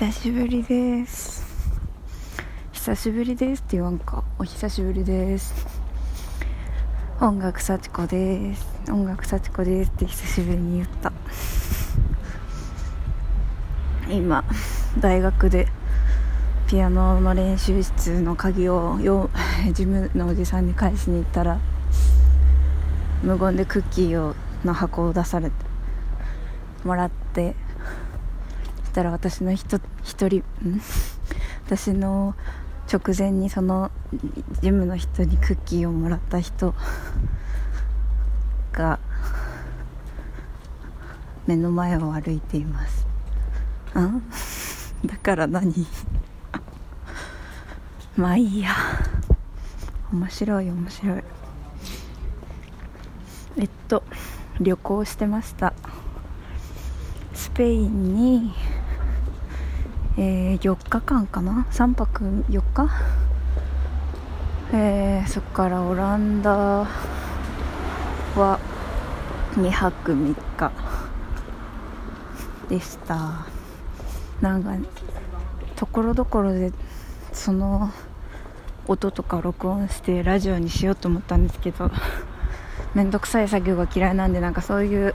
久しぶりです。久しぶりですって言わんか。お久しぶりです。音楽幸子です。音楽幸子ですって久しぶりに言った。今大学でピアノの練習室の鍵をよ 事務のおじさんに返しに行ったら無言でクッキーをの箱を出されてもらってそしたら私の一人 私の直前にそのジムの人にクッキーをもらった人 が目の前を歩いています。あ？だから何？まあいいや。面白い面白い。えっと旅行してました。スペインにえー、4日間かな？3泊4日？えー、そこからオランダは2泊3日でした。なんかところどころでその音とか録音してラジオにしようと思ったんですけど 面倒くさい作業が嫌いなんでなんかそういう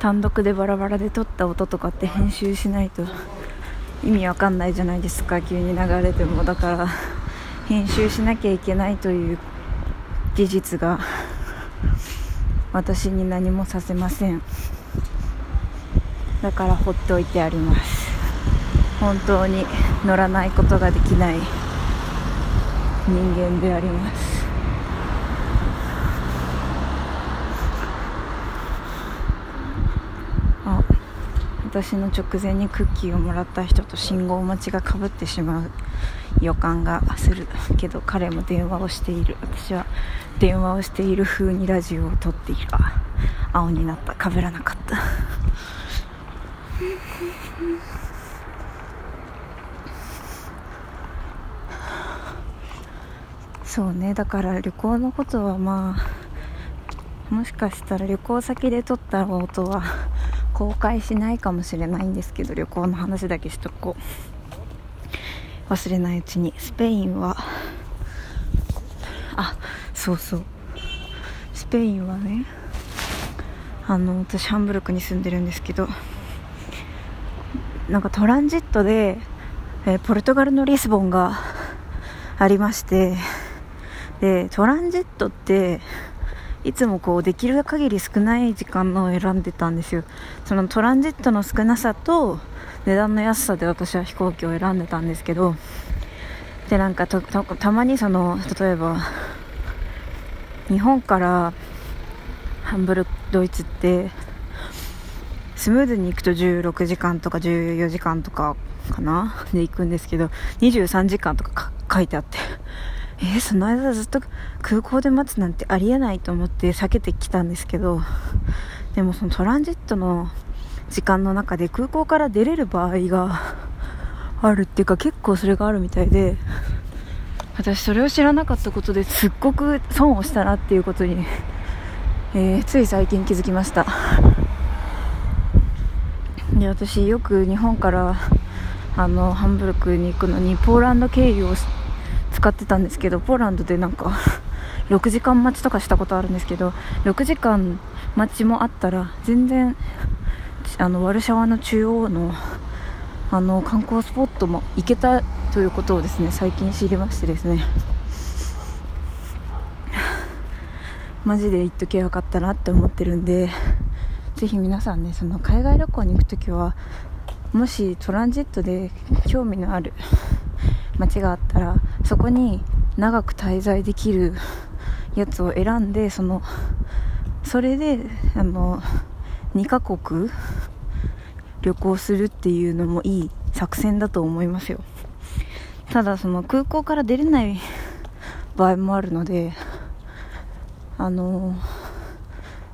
単独でバラバラで撮った音とかって編集しないと意味わかんないじゃないですか。急に流れても。だから 編集しなきゃいけないという事実が 私に何もさせません。だから放っておいてあります。本当に乗らないことができない人間であります。私の直前にクッキーをもらった人と信号待ちがかぶってしまう予感がする。けど彼も電話をしている。私は電話をしている風にラジオを撮っている。あ青になった。かぶらなかった。そうね。だから旅行のことはまあもしかしたら旅行先で撮った音は公開しないかもしれないんですけど旅行の話だけしとこう。忘れないうちに。スペインはあそうそう。スペインはねあの私ハンブルクに住んでるんですけどなんかトランジットで、えー、ポルトガルのリスボンがありましてでトランジットっていつもこうできる限り少ない時間のを選んでたんですよ。そのトランジットの少なさと値段の安さで私は飛行機を選んでたんですけどでなんかたまにその例えば日本からハンブルドイツってスムーズに行くと16時間とか14時間とかかな？で行くんですけど23時間とか書いてあって。えー、その間ずっと空港で待つなんてありえないと思って避けてきたんですけどでもそのトランジットの時間の中で空港から出れる場合が あるっていうか結構それがあるみたいで私それを知らなかったことですっごく損をしたなっていうことに、えー、つい最近気づきました。で私よく日本からあのハンブルクに行くのにポーランド経由を使ってたんですけどポーランドでなんか 6時間待ちとかしたことあるんですけど6時間待ちもあったら全然あのワルシャワの中央のあの観光スポットも行けたということをですね最近知りましてですね。マジで行っときゃよかったなって思ってるんでぜひ皆さんねその海外旅行に行くときはもしトランジットで興味のある街があったらそこに長く滞在できる やつを選んでそのそれであの2カ国旅行するっていうのもいい作戦だと思いますよ。ただその空港から出れない 場合もあるのであの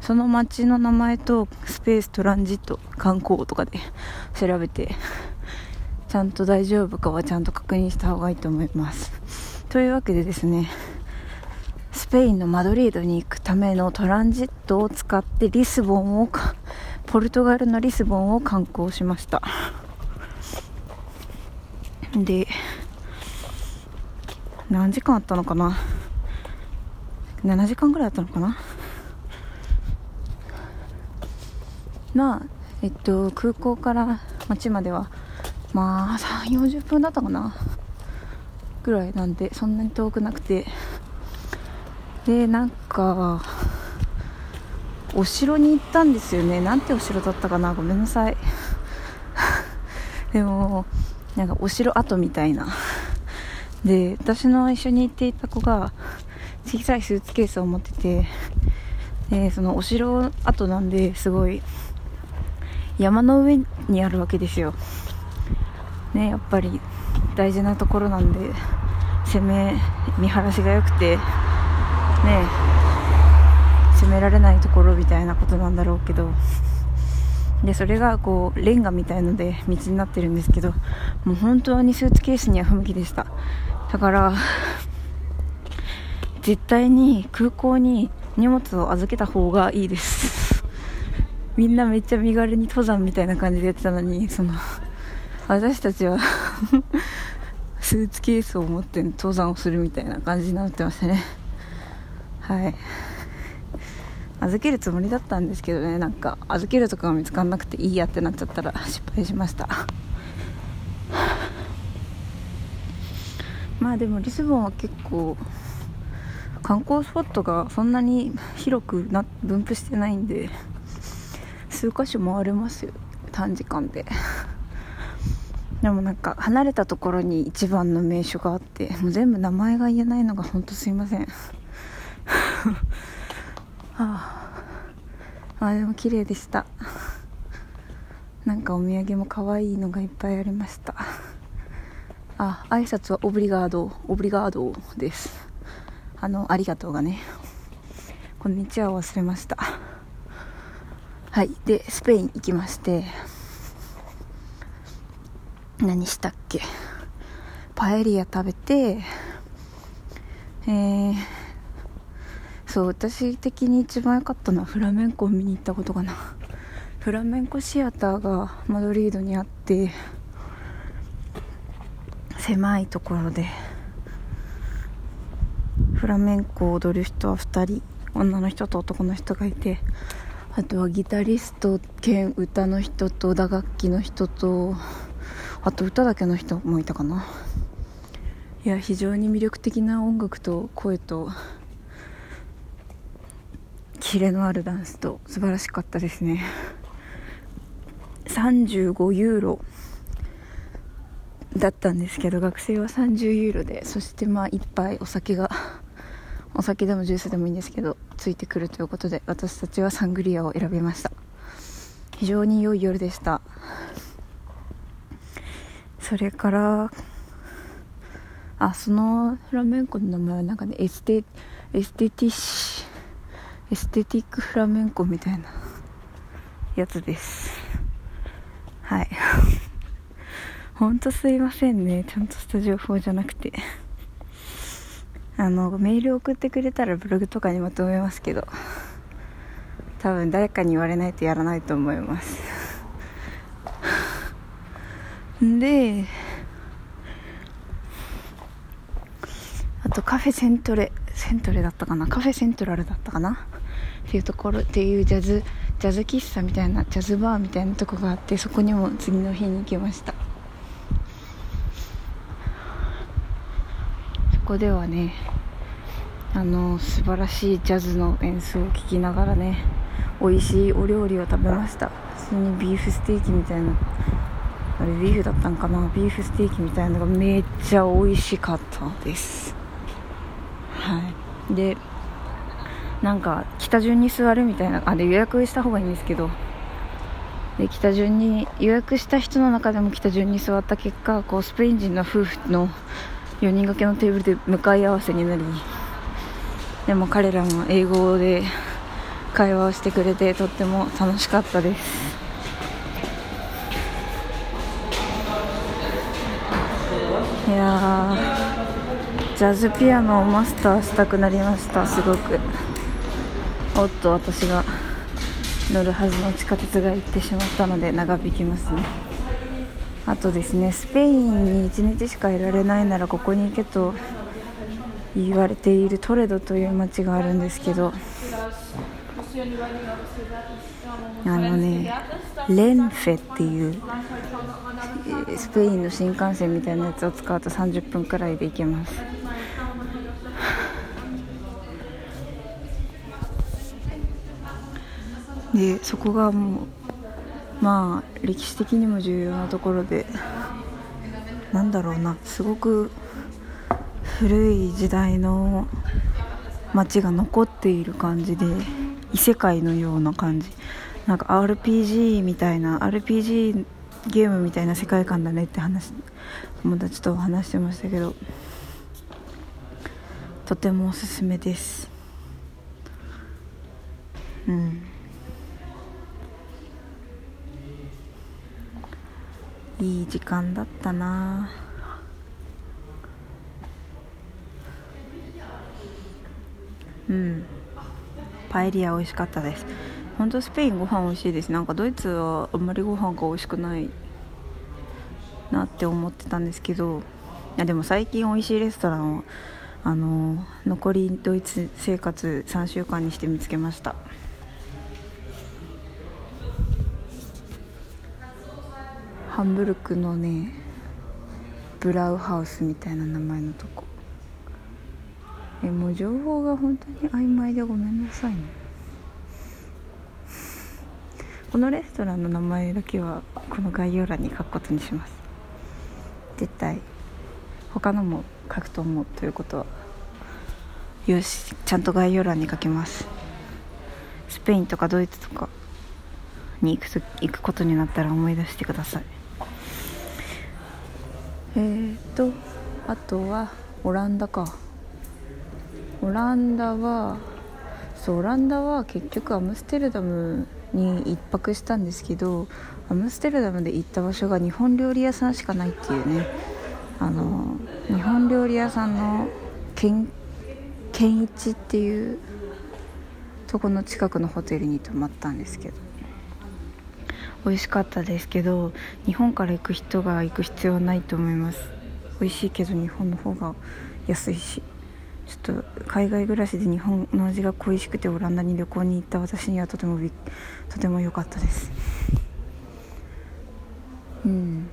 その街の名前とスペーストランジット観光とかで調べてちゃんと大丈夫かはちゃんと確認した方がいいと思います。というわけでですねスペインのマドリードに行くためのトランジットを使ってリスボンをポルトガルのリスボンを観光しました。で何時間あったのかな？7時間ぐらいあったのかな？まあえっと空港から町まではまあ、40分だったかな。ぐらいなんでそんなに遠くなくて。でなんかお城に行ったんですよね。なんてお城だったかな。ごめんなさい。でもなんかお城跡みたいな。で私の一緒に行っていた子が小さいスーツケースを持っててでそのお城跡なんですごい山の上にあるわけですよ。ねやっぱり大事なところなんで攻め見晴らしが良くてね攻められないところみたいなことなんだろうけどでそれがこうレンガみたいので道になってるんですけどもう本当にスーツケースには不向きでした。だから絶対に空港に荷物を預けた方がいいです。みんなめっちゃ身軽に登山みたいな感じでやってたのにその私たちは スーツケースを持って登山をするみたいな感じになってましたね。はい。預けるつもりだったんですけどね。なんか預けるとかが見つからなくていいやってなっちゃったら 失敗しました。まあでもリスボンは結構観光スポットがそんなに広くな分布してないんで数箇所回れますよ。短時間で。でもなんか離れたところに一番の名所があってもう全部名前が言えないのが本当すいません。はあ。あでも綺麗でした。なんかお土産も可愛いのがいっぱいありました。あ挨拶はオブリガードオブリガードです。あのありがとうがね。こんにちは忘れました。はいでスペイン行きまして何したっけ？パエリア食べてえー、そう私的に一番良かったのはフラメンコを見に行ったことかな。フラメンコシアターがマドリードにあって狭いところでフラメンコを踊る人は2人女の人と男の人がいてあとはギタリスト兼歌の人と打楽器の人とあと歌だけの人もいたかな。いや非常に魅力的な音楽と声とキレのあるダンスと素晴らしかったですね。35ユーロだったんですけど学生は30ユーロでそしてまあ1杯お酒がお酒でもジュースでもいいんですけどついてくるということで私たちはサングリアを選びました。非常に良い夜でした。それからあそのフラメンコの名前はなんかねエステエステティッシエステティックフラメンコみたいな やつです。はい。ほんとすいませんね。ちゃんとした情報じゃなくて。あのメール送ってくれたらブログとかにまとめますけど。多分誰かに言われないとやらないと思います。であとカフェセントレセントレだったかな？カフェセントラルだったかな？っていうところっていうジャズジャズ喫茶みたいなジャズバーみたいなとこがあってそこにも次の日に行きました。そこではねあの素晴らしいジャズの演奏を聴きながらね美味しいお料理を食べました。普通にビーフステーキみたいなあれビーフだったんかな？ビーフステーキみたいなのがめっちゃ美味しかったです。はい。でなんか北順に座るみたいなあれ予約した方がいいんですけど。で北順に予約した人の中でも北順に座った結果こうスペイン人の夫婦の4人掛けのテーブルで向かい合わせになりでも彼らも英語で会話をしてくれてとっても楽しかったです。やジャズピアノをマスターしたくなりましたすごく。おっと私が乗るはずの地下鉄が行ってしまったので長引きますね。あとですねスペインに1日しかいられないならここに行けと言われているトレドという街があるんですけどあのねレンフェっていうスペインの新幹線みたいなやつを使うと30分くらいで行けます。でそこがもうまあ歴史的にも重要なところでなんだろうなすごく古い時代の街が残っている感じで異世界のような感じ。なんか RPG みたいな RPG ゲームみたいな世界観だねって話友達と話してましたけどとてもおすすめです。うん。いい時間だったな。うん。パエリア美味しかったです。本当スペインご飯美味しいです。なんかドイツはあんまりご飯が美味しくないなって思ってたんですけど。いやでも最近美味しいレストランをあの残りドイツ生活3週間にして見つけました。ハンブルクのねブラウハウスみたいな名前のとこ。えもう情報が本当に曖昧でごめんなさいね。このレストランの名前だけはこの概要欄に書くことにします。絶対。他のも書くと思うということはよしちゃんと概要欄に書きます。スペインとかドイツとかに行くと行くことになったら思い出してください。えーとあとはオランダか。オランダはそうオランダは結局アムステルダムに1泊したんですけどアムステルダムで行った場所が日本料理屋さんしかないっていうね。あの日本料理屋さんの健健一っていうとこの近くのホテルに泊まったんですけど。美味しかったですけど日本から行く人が行く必要はないと思います。美味しいけど日本の方が安いし。ちょっと海外暮らしで日本の味が恋しくてオランダに旅行に行った私にはとてもとても良かったです。うん。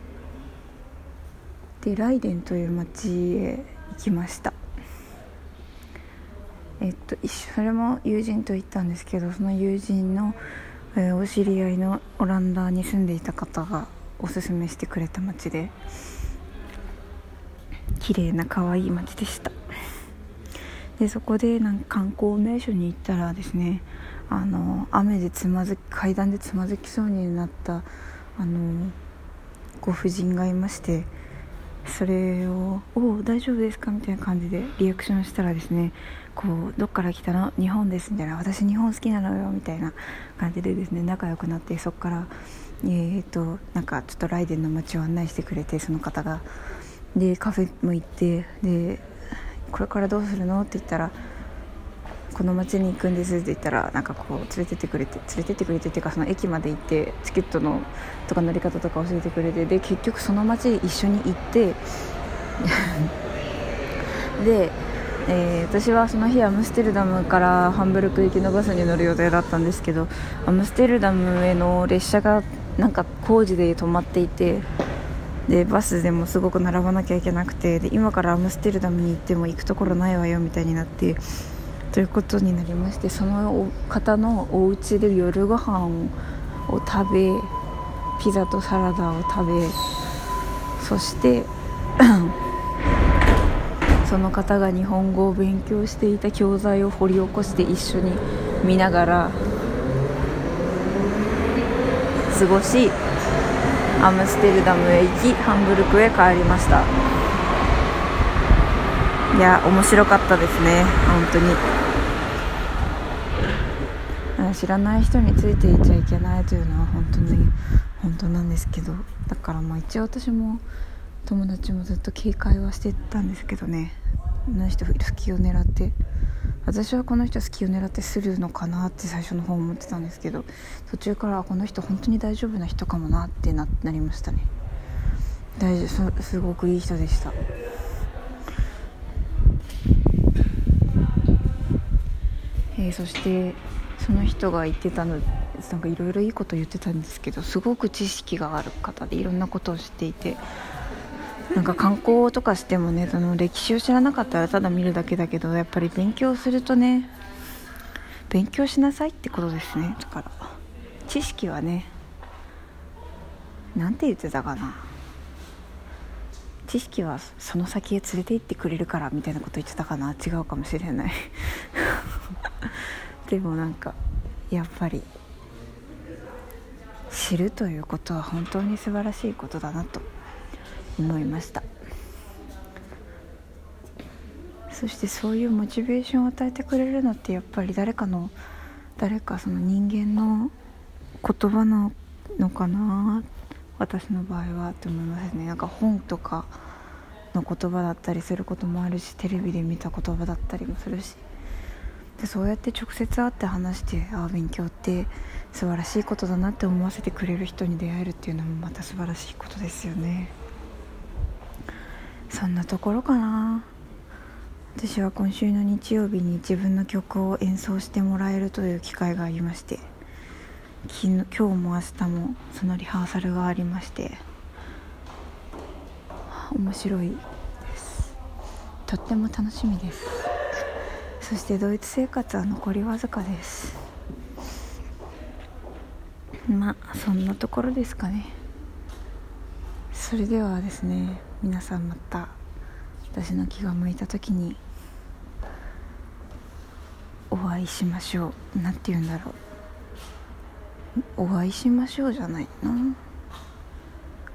でライデンという町へ行きました。えっとそれも友人と行ったんですけどその友人のえー、お知り合いのオランダに住んでいた方がおすすめしてくれた街で綺麗な可愛い街でした。でそこでなんか観光名所に行ったらですねあの雨でつまずき階段でつまずきそうになったあのご婦人がいましてそれを「おお大丈夫ですか?」みたいな感じでリアクションしたらですねこうどっから来たの？日本ですみたいな私日本好きなのよみたいな感じでですね仲良くなってそこからえーとなんかちょっとライデンの街を案内してくれてその方がでカフェも行ってでこれからどうするの？って言ったらこの町に行くんです。って言ったらなんかこう連れてってくれて連れてってくれてっていうかその駅まで行ってチケットのとか乗り方とか教えてくれてで結局その町一緒に行って でえー、私はその日アムステルダムからハンブルク行きのバスに乗る予定だったんですけどアムステルダムへの列車がなんか工事で止まっていてでバスでもすごく並ばなきゃいけなくてで今からアムステルダムに行っても行くところないわよみたいになってということになりましてその方のお家で夜ご飯を食べピザとサラダを食べそして その方が日本語を勉強していた教材を掘り起こして一緒に見ながら過ごしアムステルダムへ行きハンブルクへ帰りました。いや面白かったですね。本当に。知らない人についていちゃいけないというのは本当に本当なんですけど。だからまあ一応私も友達もずっと警戒はしてたんですけどね。この人好きを狙って。私はこの人好きを狙ってするのかなって最初の方思ってたんですけど途中からこの人本当に大丈夫な人かもなってななりましたね。大丈夫すごくいい人でした。えー、そしてその人が言ってたのなんかいろいろいいこと言ってたんですけどすごく知識がある方でいろんなことを知っていてなんか観光とかしてもねその歴史を知らなかったらただ見るだけだけどやっぱり勉強するとね勉強しなさいってことですね。だから知識はね何て言ってたかな。知識はその先へ連れて行ってくれるからみたいなこと言ってたかな。違うかもしれない。でもなんかやっぱり知るということは本当に素晴らしいことだなと。思いました。そしてそういうモチベーションを与えてくれるのってやっぱり誰かの誰かその人間の言葉なのかな私の場合はって思いますね。なんか本とかの言葉だったりすることもあるしテレビで見た言葉だったりもするし。でそうやって直接会って話してああ勉強って素晴らしいことだなって思わせてくれる人に出会えるっていうのもまた素晴らしいことですよね。そんなところかな。私は今週の日曜日に自分の曲を演奏してもらえるという機会がありまして昨日今日も明日もそのリハーサルがありまして面白いです。とっても楽しみです。そしてドイツ生活は残りわずかです。まあそんなところですかね。それではですね皆さんまた私の気が向いた時にお会いしましょう。何て言うんだろう。お会いしましょうじゃないな。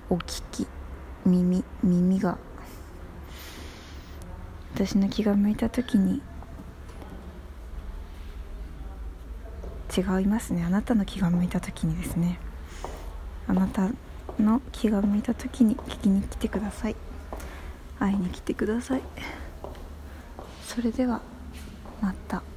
お聞き耳耳が。私の気が向いた時に。違いますね。あなたの気が向いた時にですね。あなたの気が向いた時に聞きに来てください会いに来てくださいそれではまた。